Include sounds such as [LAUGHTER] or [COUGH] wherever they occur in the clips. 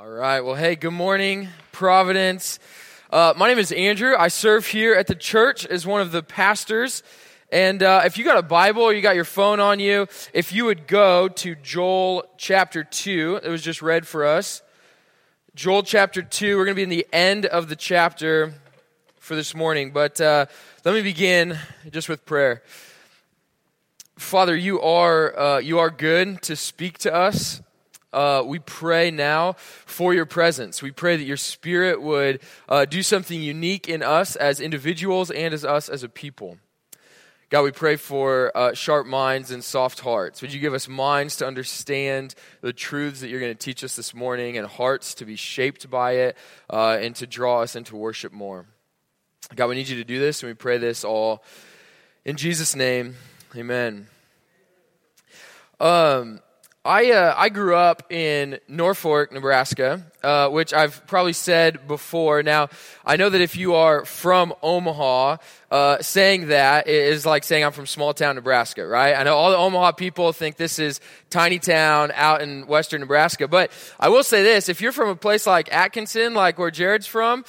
All right. Well, hey, good morning, Providence. Uh, my name is Andrew. I serve here at the church as one of the pastors. And uh, if you got a Bible you got your phone on you, if you would go to Joel chapter 2, it was just read for us. Joel chapter 2, we're going to be in the end of the chapter for this morning. But uh, let me begin just with prayer. Father, you are, uh, you are good to speak to us uh, we pray now for your presence. We pray that your spirit would uh, do something unique in us as individuals and as us as a people. God, we pray for uh, sharp minds and soft hearts. Would you give us minds to understand the truths that you're going to teach us this morning and hearts to be shaped by it uh, and to draw us into worship more? God, we need you to do this, and we pray this all in Jesus' name. Amen. Um, I, uh, I grew up in Norfolk, Nebraska, uh, which I've probably said before. Now, I know that if you are from Omaha, uh, saying that is like saying I'm from small town Nebraska, right? I know all the Omaha people think this is tiny town out in western Nebraska, but I will say this: if you're from a place like Atkinson, like where Jared's from,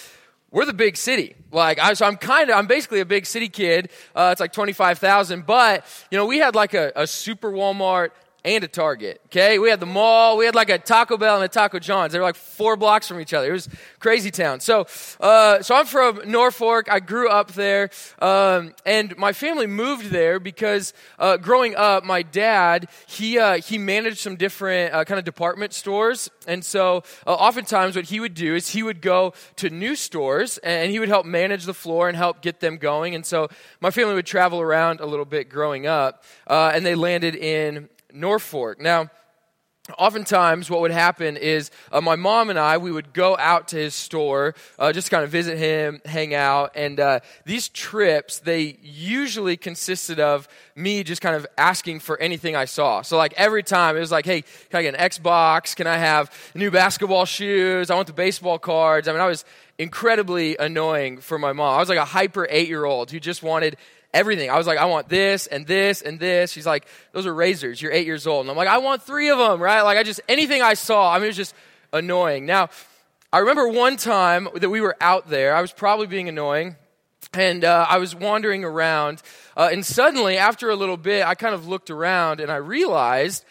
we're the big city. Like, I, so I'm kind of, I'm basically a big city kid. Uh, it's like 25,000, but, you know, we had like a, a super Walmart and a Target. Okay, we had the mall, we had like a Taco Bell and a Taco John's. They were like four blocks from each other. It was crazy town. So, uh, so I'm from Norfolk. I grew up there, um, and my family moved there because uh, growing up, my dad he uh, he managed some different uh, kind of department stores, and so uh, oftentimes what he would do is he would go to new stores and he would help manage the floor and help get them going. And so my family would travel around a little bit growing up, uh, and they landed in Norfolk. Now, oftentimes what would happen is uh, my mom and i we would go out to his store uh, just kind of visit him hang out and uh, these trips they usually consisted of me just kind of asking for anything i saw. So like every time it was like hey can i get an xbox? Can i have new basketball shoes? I want the baseball cards. I mean i was incredibly annoying for my mom. I was like a hyper eight year old who just wanted everything. I was like, I want this and this and this. She's like, those are razors. You're eight years old. And I'm like, I want three of them, right? Like, I just, anything I saw, I mean, it was just annoying. Now, I remember one time that we were out there. I was probably being annoying. And uh, I was wandering around. Uh, and suddenly, after a little bit, I kind of looked around and I realized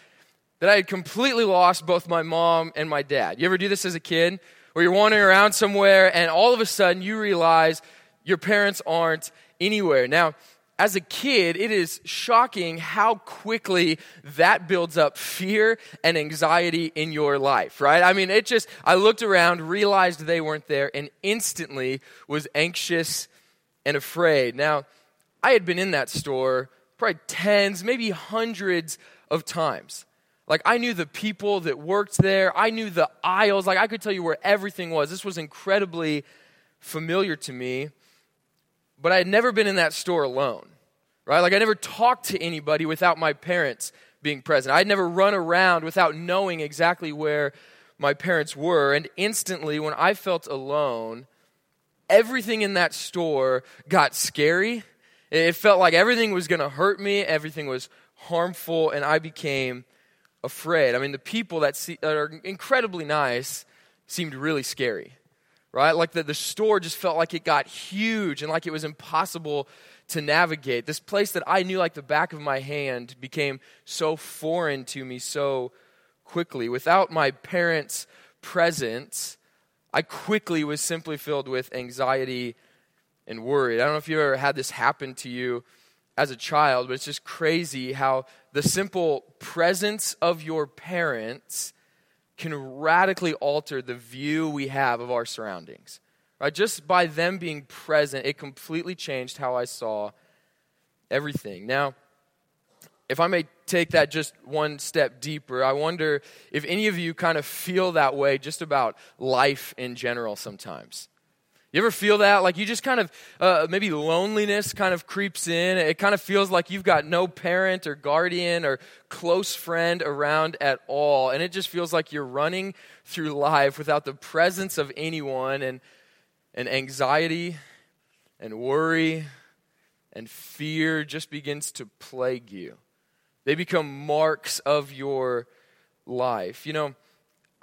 that I had completely lost both my mom and my dad. You ever do this as a kid? Where you're wandering around somewhere and all of a sudden you realize your parents aren't anywhere. Now, as a kid, it is shocking how quickly that builds up fear and anxiety in your life, right? I mean, it just, I looked around, realized they weren't there, and instantly was anxious and afraid. Now, I had been in that store probably tens, maybe hundreds of times. Like, I knew the people that worked there, I knew the aisles, like, I could tell you where everything was. This was incredibly familiar to me but I had never been in that store alone, right? Like I never talked to anybody without my parents being present. I'd never run around without knowing exactly where my parents were. And instantly, when I felt alone, everything in that store got scary. It felt like everything was going to hurt me, everything was harmful, and I became afraid. I mean, the people that, see, that are incredibly nice seemed really scary right? Like the, the store just felt like it got huge and like it was impossible to navigate. This place that I knew like the back of my hand became so foreign to me so quickly. Without my parents' presence, I quickly was simply filled with anxiety and worry. I don't know if you've ever had this happen to you as a child, but it's just crazy how the simple presence of your parents can radically alter the view we have of our surroundings. Right? Just by them being present, it completely changed how I saw everything. Now, if I may take that just one step deeper, I wonder if any of you kind of feel that way just about life in general sometimes. You ever feel that? Like you just kind of, uh, maybe loneliness kind of creeps in. It kind of feels like you've got no parent or guardian or close friend around at all. And it just feels like you're running through life without the presence of anyone. And, and anxiety and worry and fear just begins to plague you. They become marks of your life. You know,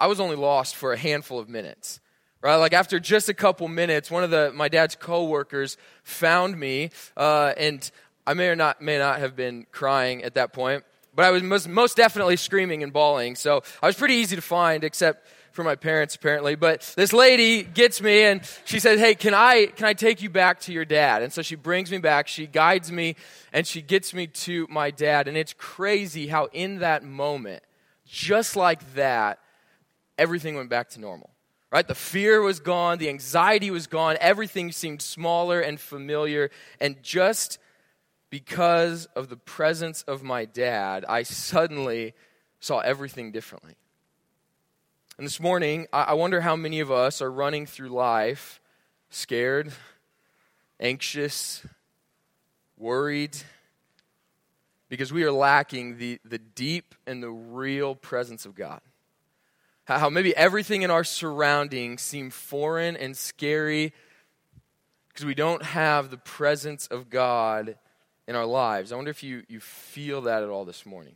I was only lost for a handful of minutes. Right, like after just a couple minutes, one of the my dad's coworkers found me, uh, and I may or not may not have been crying at that point, but I was most, most definitely screaming and bawling. So I was pretty easy to find, except for my parents apparently. But this lady gets me and she says, "Hey, can I can I take you back to your dad?" And so she brings me back. She guides me and she gets me to my dad. And it's crazy how in that moment, just like that, everything went back to normal. Right? The fear was gone, the anxiety was gone, everything seemed smaller and familiar and just because of the presence of my dad, I suddenly saw everything differently. And this morning, I wonder how many of us are running through life scared, anxious, worried, because we are lacking the, the deep and the real presence of God. How maybe everything in our surroundings seem foreign and scary because we don't have the presence of God in our lives. I wonder if you, you feel that at all this morning.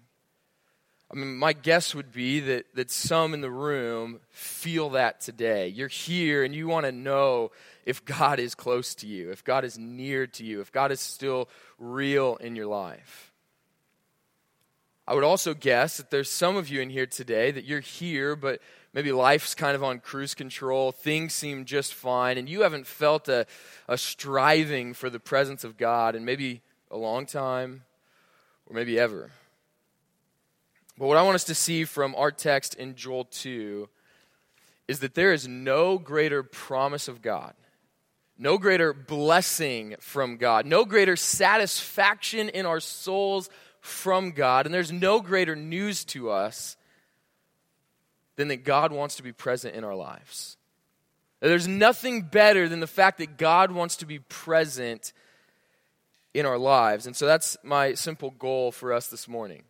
I mean, my guess would be that, that some in the room feel that today. You're here and you want to know if God is close to you, if God is near to you, if God is still real in your life. I would also guess that there's some of you in here today that you're here, but maybe life's kind of on cruise control. Things seem just fine, and you haven't felt a, a striving for the presence of God in maybe a long time or maybe ever. But what I want us to see from our text in Joel 2 is that there is no greater promise of God, no greater blessing from God, no greater satisfaction in our souls from God, and there's no greater news to us than that God wants to be present in our lives. There's nothing better than the fact that God wants to be present in our lives. And so that's my simple goal for us this morning.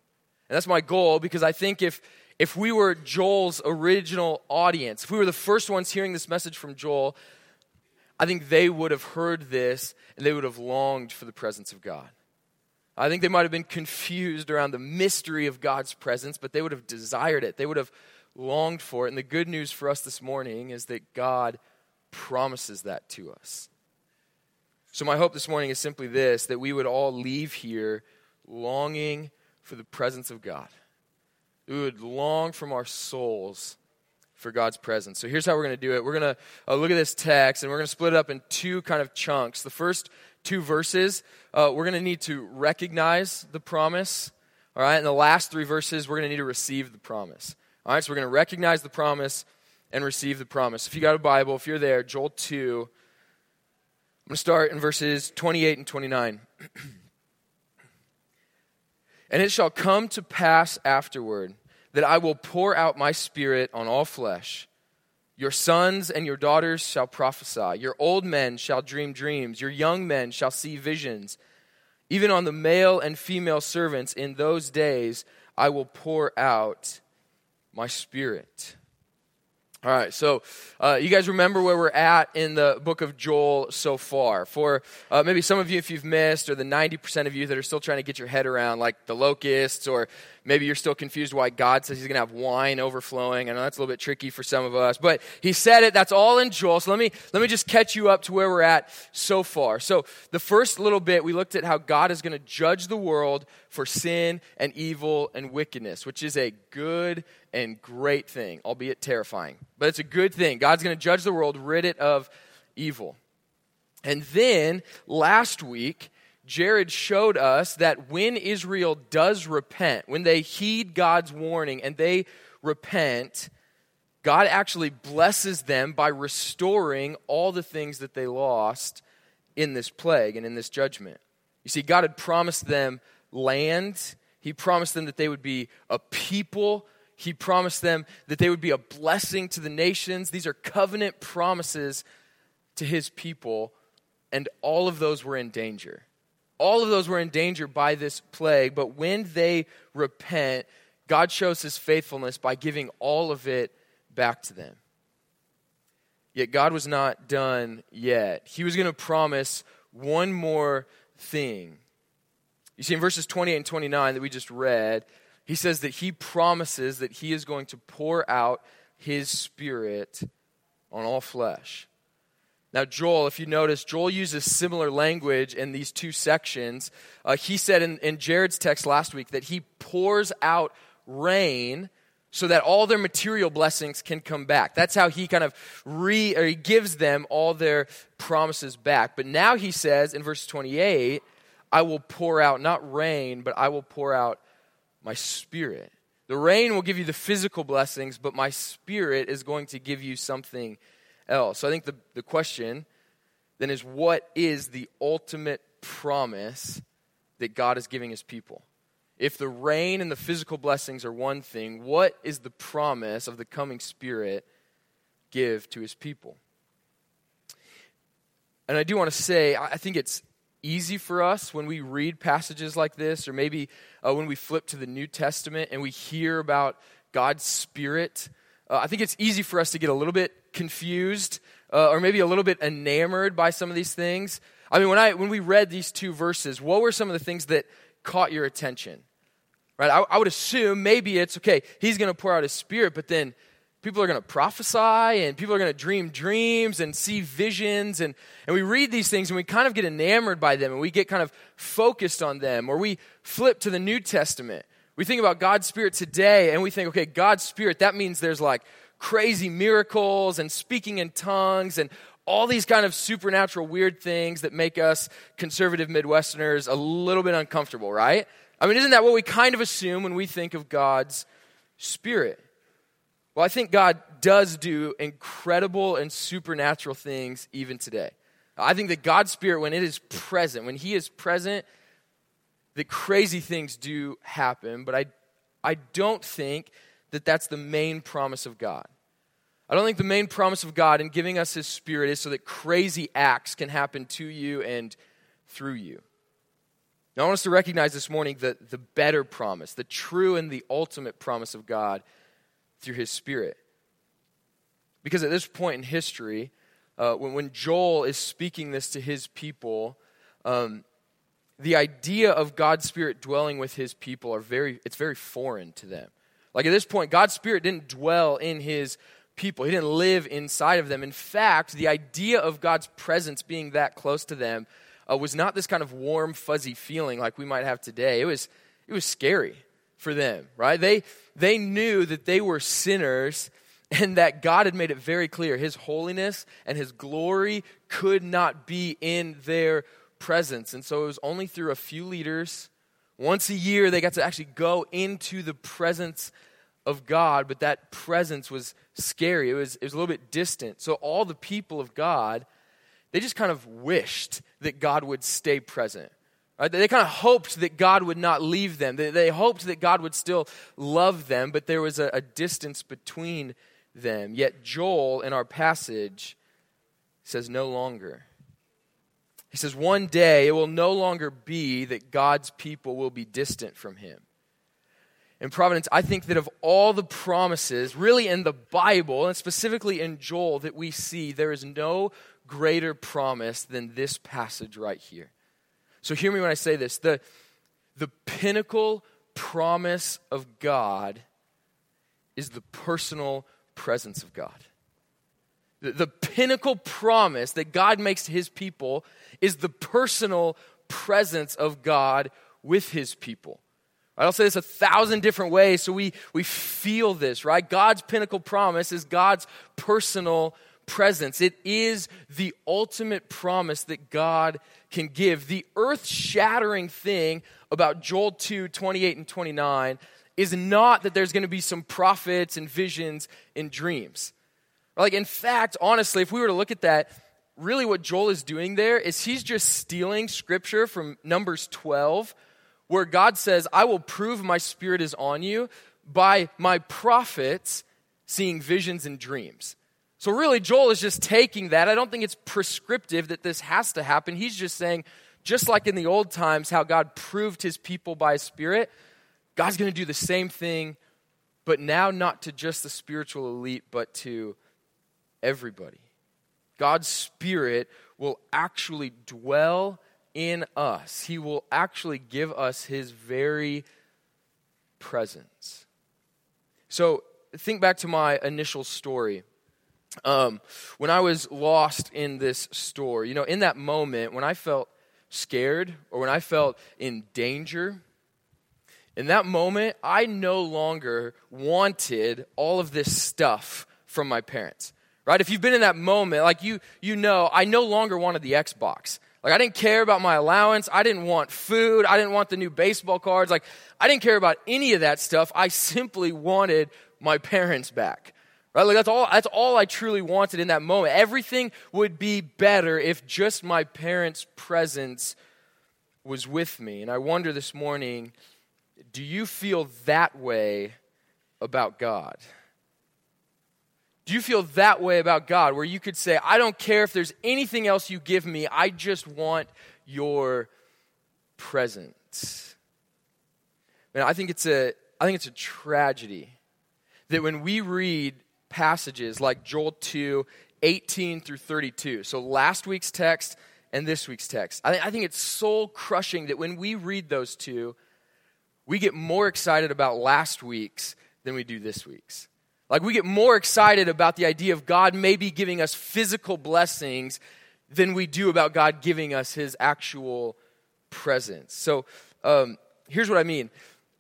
And that's my goal because I think if, if we were Joel's original audience, if we were the first ones hearing this message from Joel, I think they would have heard this and they would have longed for the presence of God. I think they might have been confused around the mystery of God's presence, but they would have desired it. They would have longed for it. And the good news for us this morning is that God promises that to us. So, my hope this morning is simply this that we would all leave here longing for the presence of God. We would long from our souls for God's presence. So here's how we're going to do it. We're going to uh, look at this text and we're going to split it up in two kind of chunks. The first two verses, uh, we're going to need to recognize the promise. All right. And the last three verses, we're going to need to receive the promise. All right. So we're going to recognize the promise and receive the promise. If you got a Bible, if you're there, Joel 2, I'm going to start in verses 28 and 29. [CLEARS THROAT] And it shall come to pass afterward that I will pour out my spirit on all flesh. Your sons and your daughters shall prophesy. Your old men shall dream dreams. Your young men shall see visions. Even on the male and female servants in those days I will pour out my spirit. All right, so uh, you guys remember where we're at in the book of Joel so far. For uh, maybe some of you, if you've missed, or the 90% of you that are still trying to get your head around, like the locusts, or maybe you're still confused why God says he's going to have wine overflowing. I know that's a little bit tricky for some of us, but he said it. That's all in Joel. So let me, let me just catch you up to where we're at so far. So the first little bit, we looked at how God is going to judge the world for sin and evil and wickedness, which is a good and great thing, albeit terrifying. But it's a good thing. God's going to judge the world, rid it of evil. And then last week, Jared showed us that when Israel does repent, when they heed God's warning and they repent, God actually blesses them by restoring all the things that they lost in this plague and in this judgment. You see, God had promised them land, He promised them that they would be a people he promised them that they would be a blessing to the nations. These are covenant promises to his people, and all of those were in danger. All of those were in danger by this plague, but when they repent, God shows his faithfulness by giving all of it back to them. Yet God was not done yet. He was going to promise one more thing. You see, in verses 28 and 29 that we just read, he says that he promises that he is going to pour out his spirit on all flesh. Now, Joel, if you notice, Joel uses similar language in these two sections. Uh, he said in, in Jared's text last week that he pours out rain so that all their material blessings can come back. That's how he kind of re or he gives them all their promises back. But now he says in verse 28, I will pour out not rain, but I will pour out my spirit. The rain will give you the physical blessings, but my spirit is going to give you something else. So I think the, the question then is what is the ultimate promise that God is giving his people? If the rain and the physical blessings are one thing, what is the promise of the coming Spirit give to his people? And I do want to say, I think it's easy for us when we read passages like this, or maybe uh, when we flip to the New Testament and we hear about God's Spirit. Uh, I think it's easy for us to get a little bit confused uh, or maybe a little bit enamored by some of these things. I mean, when, I, when we read these two verses, what were some of the things that caught your attention? Right? I, I would assume maybe it's okay, he's going to pour out his spirit, but then people are going to prophesy and people are going to dream dreams and see visions. And, and we read these things and we kind of get enamored by them and we get kind of focused on them. Or we flip to the New Testament. We think about God's Spirit today and we think, okay, God's Spirit, that means there's like crazy miracles and speaking in tongues and all these kind of supernatural weird things that make us conservative Midwesterners a little bit uncomfortable, right? I mean, isn't that what we kind of assume when we think of God's Spirit? Well, I think God does do incredible and supernatural things even today. I think that God's Spirit, when it is present, when He is present, that crazy things do happen, but I, I don't think that that's the main promise of God. I don't think the main promise of God in giving us His Spirit is so that crazy acts can happen to you and through you. Now, I want us to recognize this morning the, the better promise, the true and the ultimate promise of God through His Spirit. Because at this point in history, uh, when, when Joel is speaking this to his people, um, the idea of God's Spirit dwelling with his people are very, it's very foreign to them. Like at this point, God's Spirit didn't dwell in his people, he didn't live inside of them. In fact, the idea of God's presence being that close to them uh, was not this kind of warm, fuzzy feeling like we might have today. It was, it was scary for them, right? They, they knew that they were sinners and that God had made it very clear His holiness and His glory could not be in their presence. And so it was only through a few leaders, once a year, they got to actually go into the presence of God, but that presence was scary. It was, it was a little bit distant. So all the people of God they just kind of wished that God would stay present. Right? They kind of hoped that God would not leave them. They, they hoped that God would still love them, but there was a, a distance between them. Yet Joel, in our passage, says, No longer. He says, One day it will no longer be that God's people will be distant from him. In Providence, I think that of all the promises, really in the Bible, and specifically in Joel, that we see, there is no greater promise than this passage right here. So hear me when I say this. The, the pinnacle promise of God is the personal presence of God. The, the pinnacle promise that God makes to his people is the personal presence of God with his people. I'll say this a thousand different ways so we, we feel this, right? God's pinnacle promise is God's personal presence. It is the ultimate promise that God can give. The earth shattering thing about Joel 2 28 and 29 is not that there's going to be some prophets and visions and dreams. Like, in fact, honestly, if we were to look at that, really what Joel is doing there is he's just stealing scripture from Numbers 12, where God says, I will prove my spirit is on you by my prophets seeing visions and dreams. So, really, Joel is just taking that. I don't think it's prescriptive that this has to happen. He's just saying, just like in the old times, how God proved his people by his Spirit, God's going to do the same thing, but now not to just the spiritual elite, but to everybody. God's Spirit will actually dwell in us, He will actually give us His very presence. So, think back to my initial story. Um, when I was lost in this store, you know, in that moment when I felt scared or when I felt in danger, in that moment, I no longer wanted all of this stuff from my parents. Right? If you've been in that moment, like you you know, I no longer wanted the Xbox. Like I didn't care about my allowance, I didn't want food, I didn't want the new baseball cards. Like I didn't care about any of that stuff. I simply wanted my parents back. Right? Like that's all that's all I truly wanted in that moment. Everything would be better if just my parents' presence was with me. And I wonder this morning do you feel that way about God? Do you feel that way about God where you could say, I don't care if there's anything else you give me, I just want your presence? Man, I think it's a I think it's a tragedy that when we read passages like Joel 2, 18 through 32, so last week's text and this week's text, I, I think it's soul crushing that when we read those two, we get more excited about last week's than we do this week's. Like we get more excited about the idea of God maybe giving us physical blessings than we do about God giving us his actual presence. So um, here's what I mean.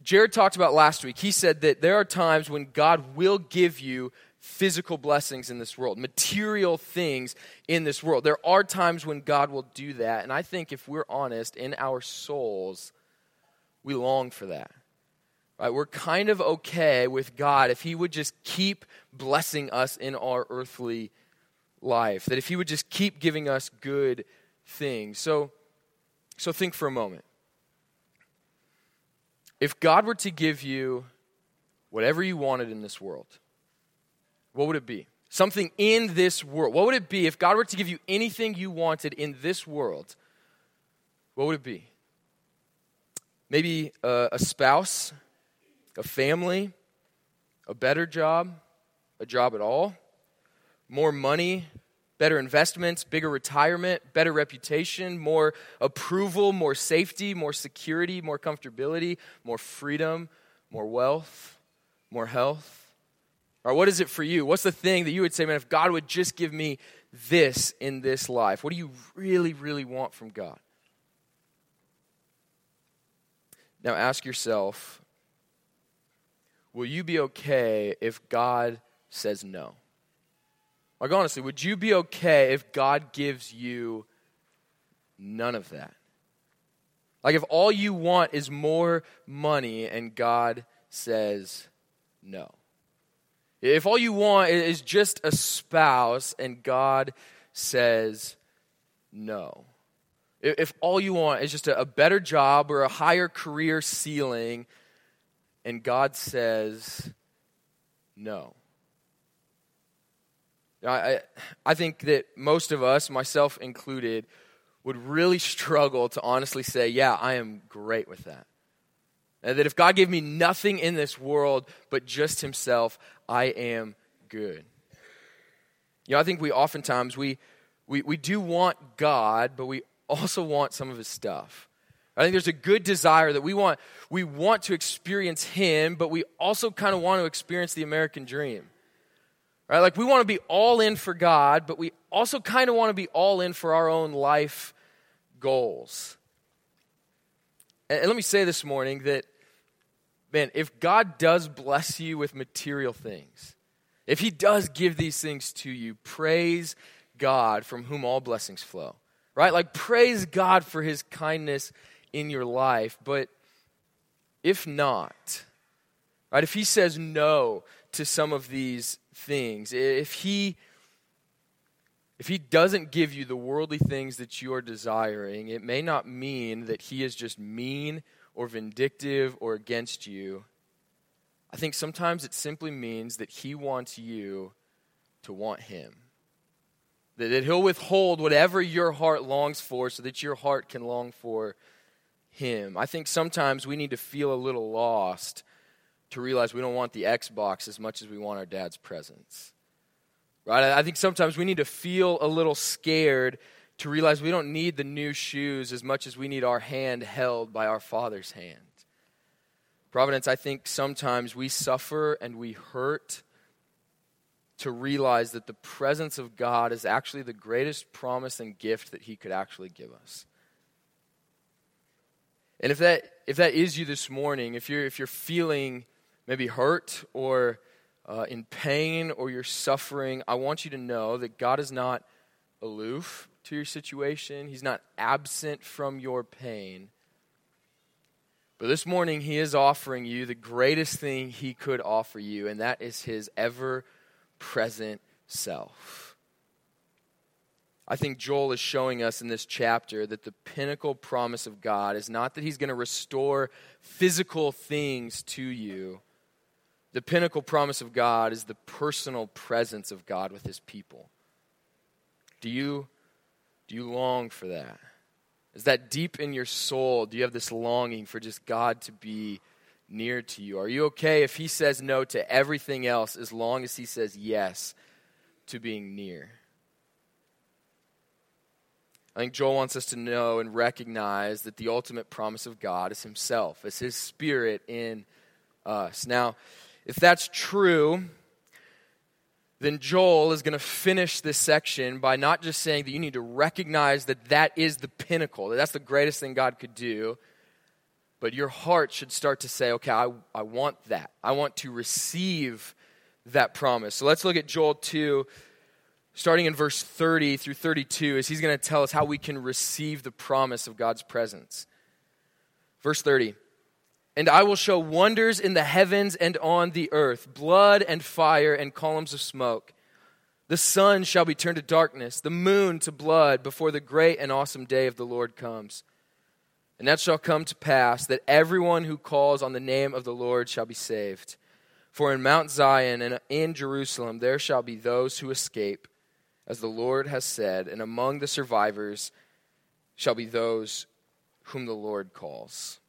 Jared talked about last week. He said that there are times when God will give you physical blessings in this world, material things in this world. There are times when God will do that. And I think if we're honest, in our souls, we long for that. Right? We're kind of okay with God if He would just keep blessing us in our earthly life, that if He would just keep giving us good things. So, so think for a moment. If God were to give you whatever you wanted in this world, what would it be? Something in this world. What would it be if God were to give you anything you wanted in this world? What would it be? Maybe a, a spouse, a family, a better job, a job at all, more money, better investments, bigger retirement, better reputation, more approval, more safety, more security, more comfortability, more freedom, more wealth, more health? Or what is it for you? What's the thing that you would say, man, if God would just give me this in this life? What do you really, really want from God? Now ask yourself will you be okay if God says no? Like, honestly, would you be okay if God gives you none of that? Like, if all you want is more money and God says no. If all you want is just a spouse and God says no if all you want is just a, better job or a higher career ceiling, and God says no. I, I think that most of us, myself included, would really struggle to honestly say, Yeah, I am great with that. And that if God gave me nothing in this world but just Himself, I am good. You know, I think we oftentimes we, we, we do want God, but we also want some of his stuff. I think there's a good desire that we want we want to experience him, but we also kind of want to experience the American dream. Right? Like we want to be all in for God, but we also kind of want to be all in for our own life goals. And, and let me say this morning that man, if God does bless you with material things, if he does give these things to you, praise God from whom all blessings flow right? Like, praise God for his kindness in your life. But if not, right, if he says no to some of these things, if he if he doesn't give you the worldly things that you are desiring, it may not mean that he is just mean or vindictive or against you. I think sometimes it simply means that he wants you to want him. That he'll withhold whatever your heart longs for so that your heart can long for him. I think sometimes we need to feel a little lost to realize we don't want the Xbox as much as we want our dad's presence. Right? I think sometimes we need to feel a little scared to realize we don't need the new shoes as much as we need our hand held by our father's hand. Providence, I think sometimes we suffer and we hurt to realize that the presence of God is actually the greatest promise and gift that He could actually give us. And if that, if that is you this morning, if you're, if you're feeling maybe hurt or uh, in pain or you're suffering, I want you to know that God is not aloof to your situation, He's not absent from your pain. But this morning, He is offering you the greatest thing He could offer you, and that is His ever present self. I think Joel is showing us in this chapter that the pinnacle promise of God is not that He's going to restore physical things to you. The pinnacle promise of God is the personal presence of God with His people. Do you, do you long for that? Is that deep in your soul? Do you have this longing for just God to be near to you? Are you okay if He says no to everything else as long as He says yes to being near? I think Joel wants us to know and recognize that the ultimate promise of God is Himself, it's His Spirit in us. Now, if that's true, then Joel is going to finish this section by not just saying that you need to recognize that that is the pinnacle, that that's the greatest thing God could do, but your heart should start to say, okay, I, I want that. I want to receive that promise. So let's look at Joel 2, starting in verse 30 through 32, as he's going to tell us how we can receive the promise of God's presence. Verse 30. And I will show wonders in the heavens and on the earth blood and fire and columns of smoke. The sun shall be turned to darkness, the moon to blood, before the great and awesome day of the Lord comes. And that shall come to pass that everyone who calls on the name of the Lord shall be saved. For in Mount Zion and in Jerusalem there shall be those who escape, as the Lord has said, and among the survivors shall be those whom the Lord calls.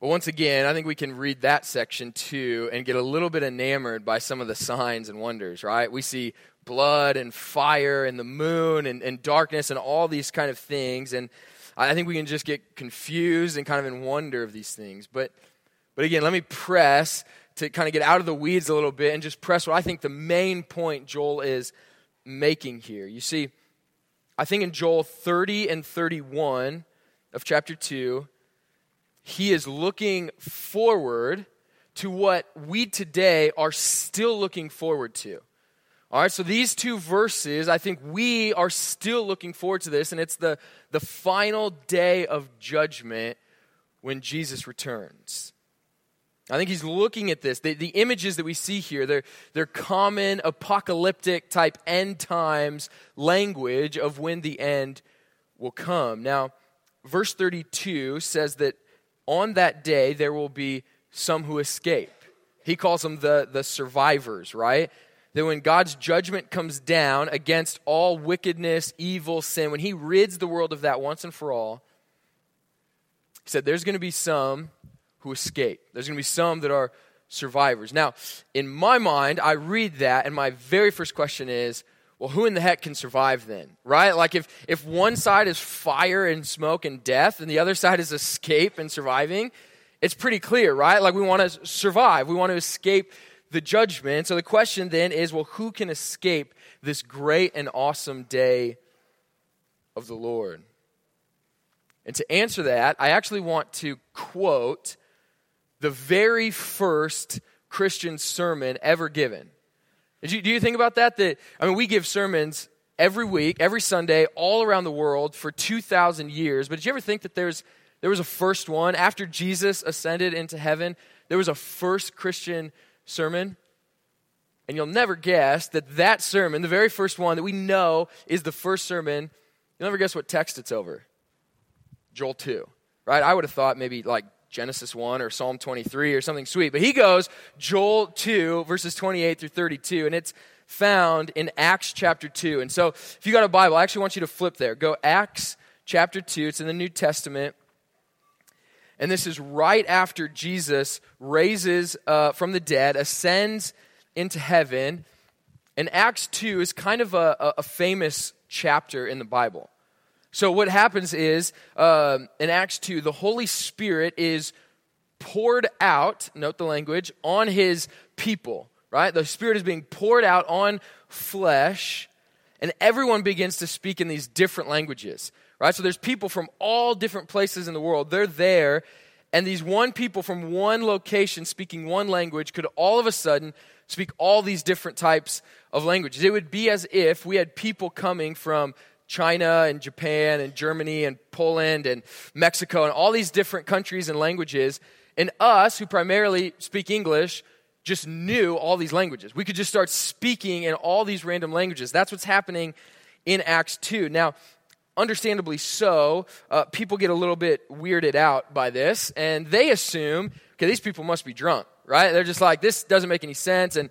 But once again, I think we can read that section too and get a little bit enamored by some of the signs and wonders, right? We see blood and fire and the moon and, and darkness and all these kind of things. And I think we can just get confused and kind of in wonder of these things. But, but again, let me press to kind of get out of the weeds a little bit and just press what I think the main point Joel is making here. You see, I think in Joel 30 and 31 of chapter 2, he is looking forward to what we today are still looking forward to. All right, so these two verses, I think we are still looking forward to this, and it's the, the final day of judgment when Jesus returns. I think he's looking at this. The, the images that we see here, they're, they're common apocalyptic type end times language of when the end will come. Now, verse 32 says that on that day there will be some who escape. He calls them the, the survivors, right? That when God's judgment comes down against all wickedness, evil, sin, when He rids the world of that once and for all, He said there's going to be some who escape. There's going to be some that are survivors. Now, in my mind, I read that, and my very first question is, well, who in the heck can survive then? Right? Like if, if one side is fire and smoke and death and the other side is escape and surviving, it's pretty clear, right? Like we want to survive. We want to escape the judgment. So the question then is, well, who can escape this great and awesome day of the Lord? And to answer that, I actually want to quote the very first Christian sermon ever given. You, do you think about that? That I mean, we give sermons every week, every Sunday, all around the world for 2,000 years. But did you ever think that there's, there was a first one? After Jesus ascended into heaven, there was a first Christian sermon? And you'll never guess that that sermon, the very first one that we know is the first sermon, you'll never guess what text it's over. Joel 2, right? I would have thought maybe like Genesis 1 or Psalm 23 or something sweet. But he goes Joel 2, verses 28 through 32, and it's found in Acts chapter 2. And so if you got a Bible, I actually want you to flip there. Go Acts chapter 2, it's in the New Testament. And this is right after Jesus raises uh, from the dead, ascends into heaven. And Acts 2 is kind of a, a famous chapter in the Bible. So, what happens is uh, in Acts 2, the Holy Spirit is poured out, note the language, on his people, right? The Spirit is being poured out on flesh, and everyone begins to speak in these different languages, right? So there's people from all different places in the world. They're there, and these one people from one location speaking one language could all of a sudden speak all these different types of languages. It would be as if we had people coming from China and Japan and Germany and Poland and Mexico and all these different countries and languages, and us, who primarily speak English, just knew all these languages. We could just start speaking in all these random languages. That's what's happening in Acts 2. Now, understandably so, uh, people get a little bit weirded out by this, and they assume, okay, these people must be drunk, right? They're just like, this doesn't make any sense, and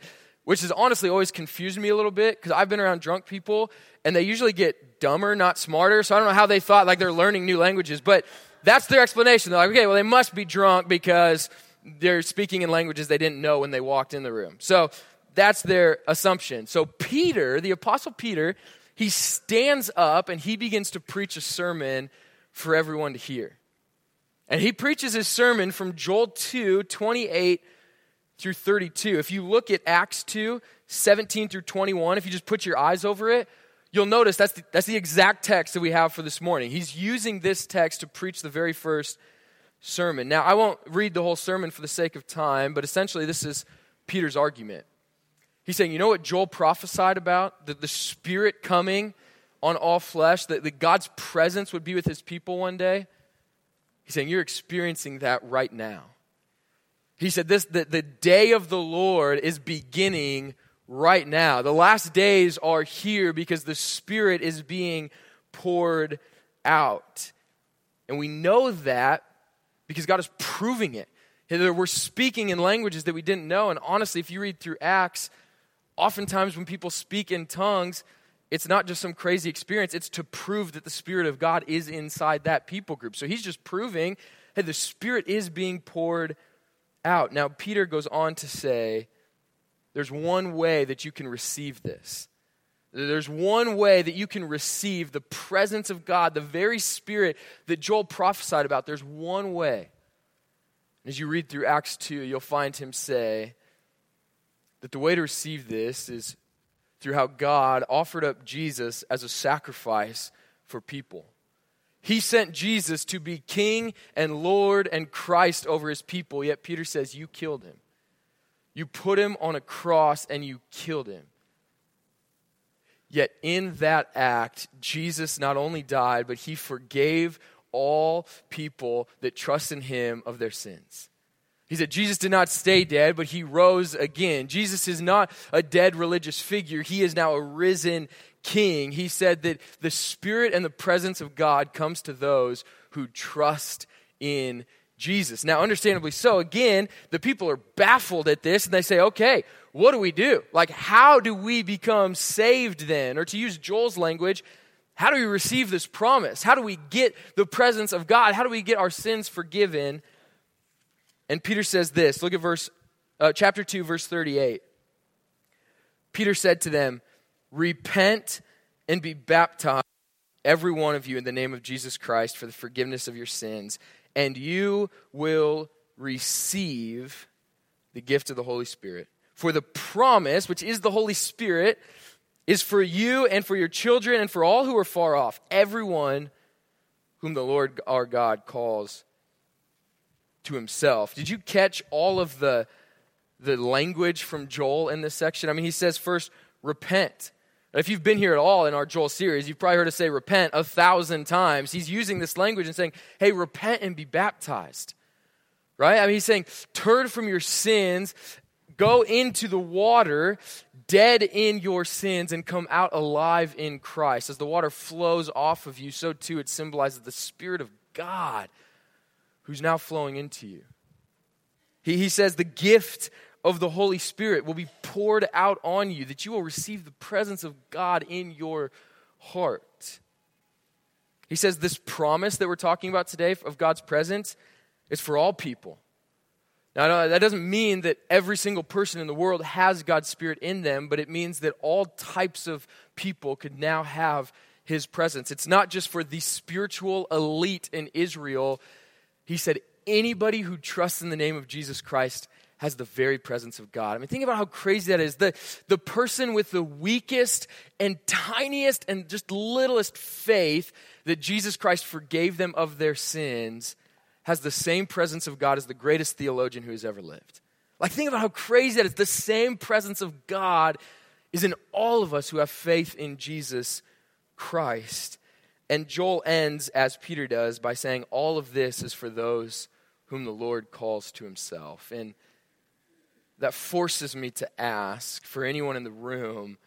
which has honestly always confused me a little bit because I've been around drunk people, and they usually get dumber, not smarter. So I don't know how they thought like they're learning new languages, but that's their explanation. They're like, okay, well, they must be drunk because they're speaking in languages they didn't know when they walked in the room. So that's their assumption. So Peter, the apostle Peter, he stands up and he begins to preach a sermon for everyone to hear. And he preaches his sermon from Joel 2, 28 through 32. If you look at Acts 2, 17 through 21, if you just put your eyes over it, you'll notice that's the, that's the exact text that we have for this morning. He's using this text to preach the very first sermon. Now, I won't read the whole sermon for the sake of time, but essentially, this is Peter's argument. He's saying, you know what Joel prophesied about? That the Spirit coming on all flesh, that, that God's presence would be with his people one day. He's saying, you're experiencing that right now. He said, this, the, the day of the Lord is beginning right now. The last days are here because the Spirit is being poured out. And we know that because God is proving it. We're speaking in languages that we didn't know. And honestly, if you read through Acts, oftentimes when people speak in tongues, it's not just some crazy experience, it's to prove that the Spirit of God is inside that people group. So he's just proving, hey, the Spirit is being poured out. Now, Peter goes on to say, there's one way that you can receive this. There's one way that you can receive the presence of God, the very Spirit that Joel prophesied about. There's one way. As you read through Acts 2, you'll find him say that the way to receive this is through how God offered up Jesus as a sacrifice for people. He sent Jesus to be king and Lord and Christ over his people, yet Peter says, You killed him. You put him on a cross and you killed him. Yet in that act, Jesus not only died, but he forgave all people that trust in him of their sins. He said Jesus did not stay dead, but he rose again. Jesus is not a dead religious figure. He is now a risen king. He said that the spirit and the presence of God comes to those who trust in Jesus. Now, understandably so, again, the people are baffled at this and they say, okay, what do we do? Like, how do we become saved then? Or to use Joel's language, how do we receive this promise? How do we get the presence of God? How do we get our sins forgiven? And Peter says this look at verse, uh, chapter 2, verse 38. Peter said to them, Repent and be baptized, every one of you, in the name of Jesus Christ for the forgiveness of your sins and you will receive the gift of the Holy Spirit. For the promise, which is the Holy Spirit, is for you and for your children and for all who are far off, everyone whom the Lord our God calls to himself. Did you catch all of the, the language from Joel in this section? I mean, he says first, repent. If you've been here at all in our Joel series, you've probably heard us say repent a thousand times. He's using this language and saying, hey, repent and be baptized. Right? I mean, he's saying, turn from your sins, go into the water, dead in your sins, and come out alive in Christ. As the water flows off of you, so too it symbolizes the Spirit of God who's now flowing into you. He, he says, the gift of the Holy Spirit will be poured out on you, that you will receive the presence of God in your heart. He says this promise that we're talking about today of God's presence is for all people. Now, that doesn't mean that every single person in the world has God's Spirit in them, but it means that all types of people could now have His presence. It's not just for the spiritual elite in Israel. He said, anybody who trusts in the name of Jesus Christ has the very presence of God. I mean, think about how crazy that is. The, the person with the weakest and tiniest and just littlest faith that Jesus Christ forgave them of their sins has the same presence of God as the greatest theologian who has ever lived. Like, think about how crazy that is. The same presence of God is in all of us who have faith in Jesus Christ. And Joel ends, as Peter does, by saying, All of this is for those whom the Lord calls to himself. And that forces me to ask for anyone in the room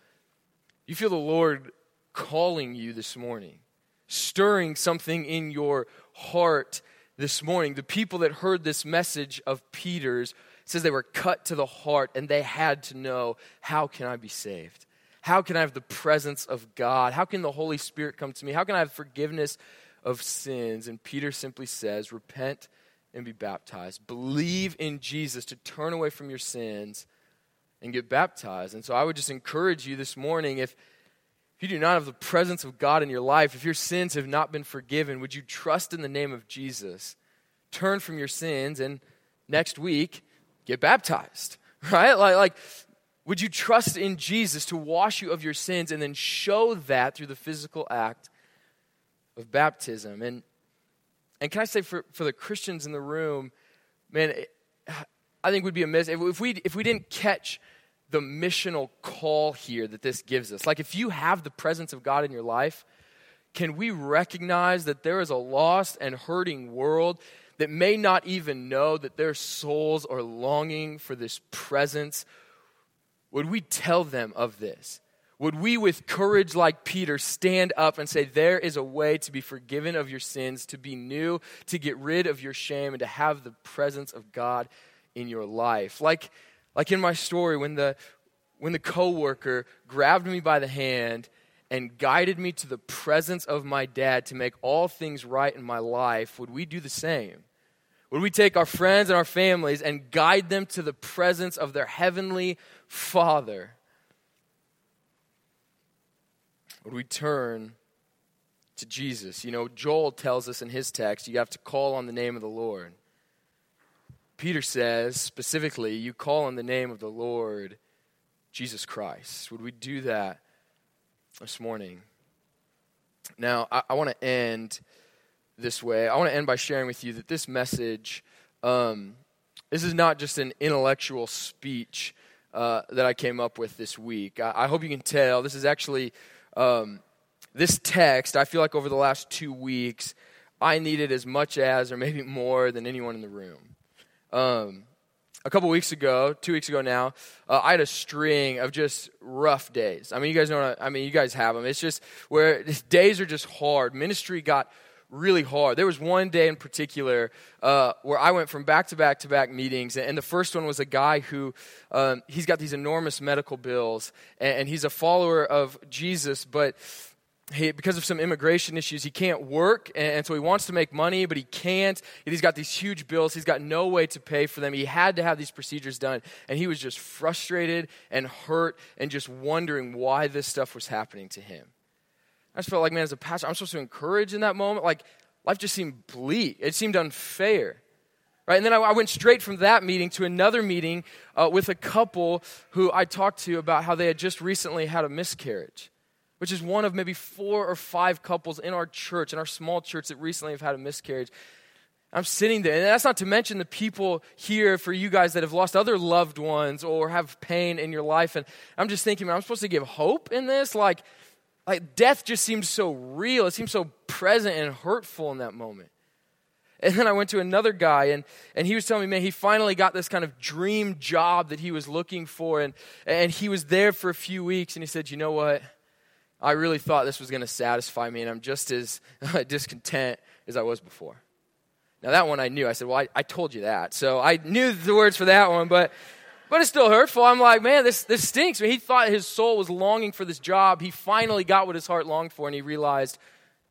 you feel the Lord calling you this morning, stirring something in your heart this morning. The people that heard this message of Peter's says they were cut to the heart and they had to know how can I be saved? How can I have the presence of God? How can the Holy Spirit come to me? How can I have forgiveness of sins? And Peter simply says, repent and be baptized. Believe in Jesus to turn away from your sins and get baptized. And so I would just encourage you this morning if, if you do not have the presence of God in your life, if your sins have not been forgiven, would you trust in the name of Jesus? Turn from your sins and next week get baptized, [LAUGHS] right? Like, like would you trust in Jesus to wash you of your sins and then show that through the physical act of baptism? And and can I say for, for the Christians in the room, man, I think we'd be amiss if, if we if we didn't catch the missional call here that this gives us. Like if you have the presence of God in your life, can we recognize that there is a lost and hurting world that may not even know that their souls are longing for this presence? Would we tell them of this? Would we, with courage like Peter, stand up and say, There is a way to be forgiven of your sins, to be new, to get rid of your shame, and to have the presence of God in your life? Like, like in my story, when the, when the coworker grabbed me by the hand and guided me to the presence of my dad to make all things right in my life, would we do the same? Would we take our friends and our families and guide them to the presence of their heavenly Father? Would we turn to Jesus? You know, Joel tells us in his text, you have to call on the name of the Lord. Peter says specifically, you call on the name of the Lord Jesus Christ. Would we do that this morning? Now, I, I want to end this way. I want to end by sharing with you that this message, um, this is not just an intellectual speech uh, that I came up with this week. I, I hope you can tell this is actually um, this text, I feel like over the last two weeks, I needed as much as, or maybe more than anyone in the room. Um, a couple weeks ago, two weeks ago now, uh, I had a string of just rough days. I mean, you guys know. I, I mean, you guys have them. It's just where [LAUGHS] days are just hard. Ministry got really hard. There was one day in particular uh, where I went from back to back to back meetings, and the first one was a guy who um, he's got these enormous medical bills, and, he's a follower of Jesus, but. He, because of some immigration issues, he can't work, and, and, so he wants to make money, but he can't. And he's got these huge bills. He's got no way to pay for them. He had to have these procedures done, and he was just frustrated and hurt and just wondering why this stuff was happening to him. I just felt like, man, as a pastor, I'm supposed to encourage in that moment. Like, life just seemed bleak. It seemed unfair. Right? And then I, I went straight from that meeting to another meeting uh, with a couple who I talked to about how they had just recently had a miscarriage, which is one of maybe four or five couples in our church, in our small church, that recently have had a miscarriage. I'm sitting there, and that's not to mention the people here for you guys that have lost other loved ones or have pain in your life. And I'm just thinking, man, I'm supposed to give hope in this? Like, like death just seemed so real. It seemed so present and hurtful in that moment. And then I went to another guy, and, and he was telling me, man, he finally got this kind of dream job that he was looking for. And, and he was there for a few weeks, and he said, you know what? I really thought this was going to satisfy me, and I'm just as [LAUGHS] discontent as I was before. Now, that one I knew. I said, well, I, I told you that. So I knew the words for that one, but but it's still hurtful. I'm like, man, this, this stinks. I mean, he thought his soul was longing for this job. He finally got what his heart longed for, and he realized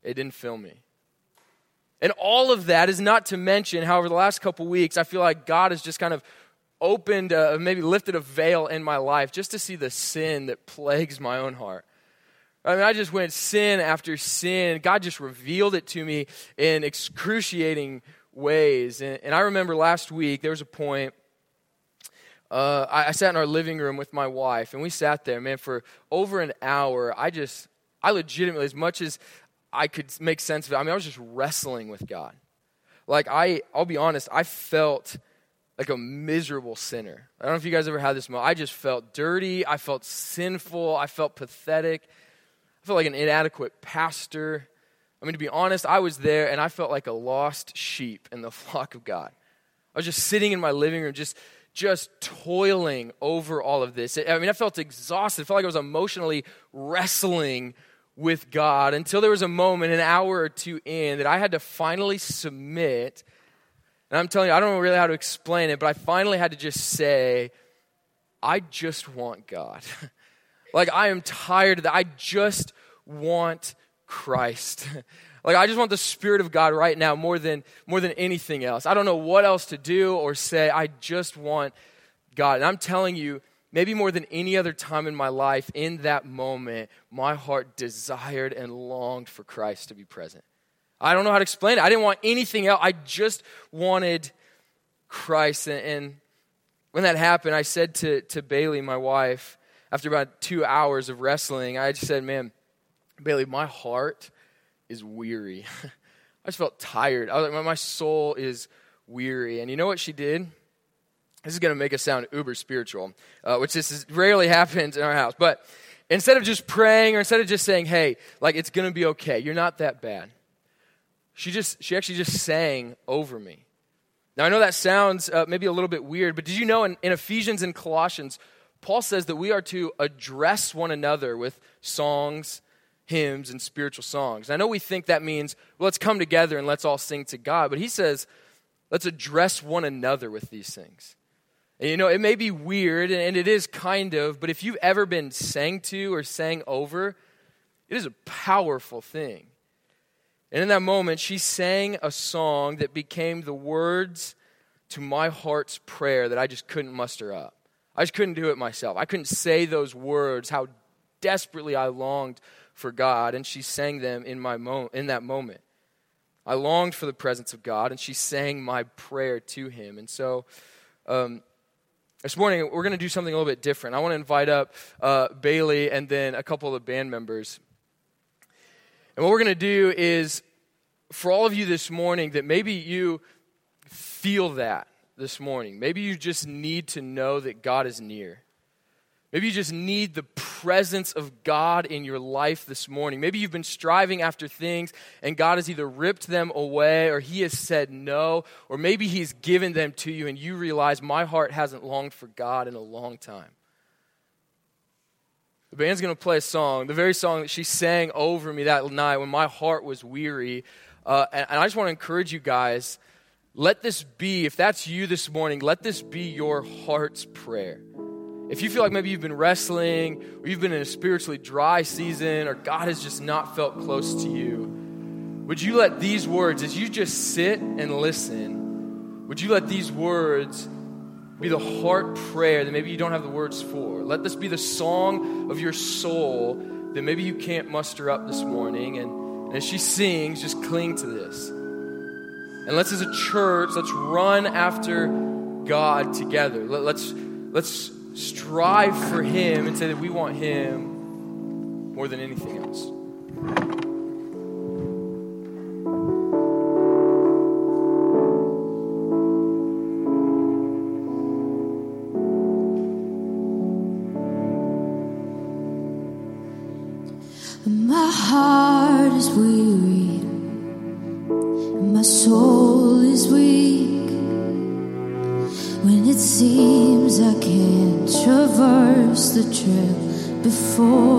it didn't fill me. And all of that is not to mention how over the last couple weeks, I feel like God has just kind of opened, uh, maybe lifted a veil in my life just to see the sin that plagues my own heart. I mean, I just went sin after sin. God just revealed it to me in excruciating ways. And, and I remember last week, there was a point. Uh, I, I sat in our living room with my wife, and we sat there, man, for over an hour. I just, I legitimately, as much as I could make sense of it, I mean, I was just wrestling with God. Like, I, I'll be honest, I felt like a miserable sinner. I don't know if you guys ever had this moment. I just felt dirty. I felt sinful. I felt pathetic. I felt like an inadequate pastor. I mean, to be honest, I was there and I felt like a lost sheep in the [LAUGHS] flock of God. I was just sitting in my living room, just, just toiling over all of this. I mean, I felt exhausted. I felt like I was emotionally wrestling with God until there was a moment, an hour or two in, that I had to finally submit. And I'm telling you, I don't know really how to explain it, but I finally had to just say, I just want God. [LAUGHS] like, I am tired of that. I just want Christ. [LAUGHS] like I just want the spirit of God right now more than more than anything else. I don't know what else to do or say. I just want God. And I'm telling you, maybe more than any other time in my life, in that moment, my heart desired and longed for Christ to be present. I don't know how to explain it. I didn't want anything else. I just wanted Christ. And, and when that happened, I said to, to Bailey, my wife, after about two hours of wrestling, I just said, man, Bailey, my heart is weary. [LAUGHS] I just felt tired. I was like, my soul is weary. And you know what she did? This is going to make us sound uber spiritual, uh, which this is, rarely happens in our house. But instead of just praying or instead of just saying, hey, like it's going to be okay, you're not that bad, she just, she actually just sang over me. Now, I know that sounds uh, maybe a little bit weird, but did you know in, in Ephesians and Colossians, Paul says that we are to address one another with songs hymns and spiritual songs. I know we think that means, well, let's come together and let's all sing to God, but he says, let's address one another with these things. And you know, it may be weird, and it is kind of, but if you've ever been sang to or sang over, it is a powerful thing. And in that moment, she sang a song that became the words to my heart's prayer that I just couldn't muster up. I just couldn't do it myself. I couldn't say those words, how desperately I longed for God, and she sang them in, my mo- in that moment. I longed for the presence of God, and she sang my prayer to Him. And so um, this morning, we're going to do something a little bit different. I want to invite up uh, Bailey and then a couple of the band members. And what we're going to do is, for all of you this morning, that maybe you feel that this morning, maybe you just need to know that God is near. Maybe you just need the presence of God in your life this morning. Maybe you've been striving after things and God has either ripped them away or He has said no, or maybe He's given them to you and you realize my heart hasn't longed for God in a long time. The band's going to play a song, the very song that she sang over me that night when my heart was weary. Uh, and, and I just want to encourage you guys let this be, if that's you this morning, let this be your heart's prayer. If you feel like maybe you've been wrestling, or you've been in a spiritually dry season, or God has just not felt close to you, would you let these words, as you just sit and listen, would you let these words be the heart prayer that maybe you don't have the words for? Let this be the song of your soul that maybe you can't muster up this morning. And, and as she sings, just cling to this. And let's, as a church, let's run after God together. Let, let's, let's strive for Him and say that we want Him more than anything else. Trail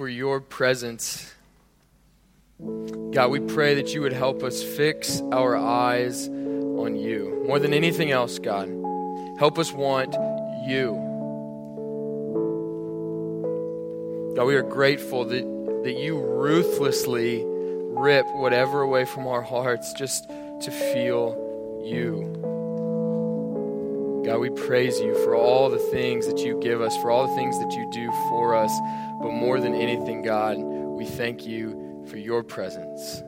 for your presence. God, we pray that you would help us fix our eyes on you. More than anything else, God, help us want you. God, we are grateful that, that you ruthlessly rip whatever away from our hearts just to feel you. God, we praise you for all the things that you give us, for all the things that you do for us. But more than anything, God, we thank you for your presence.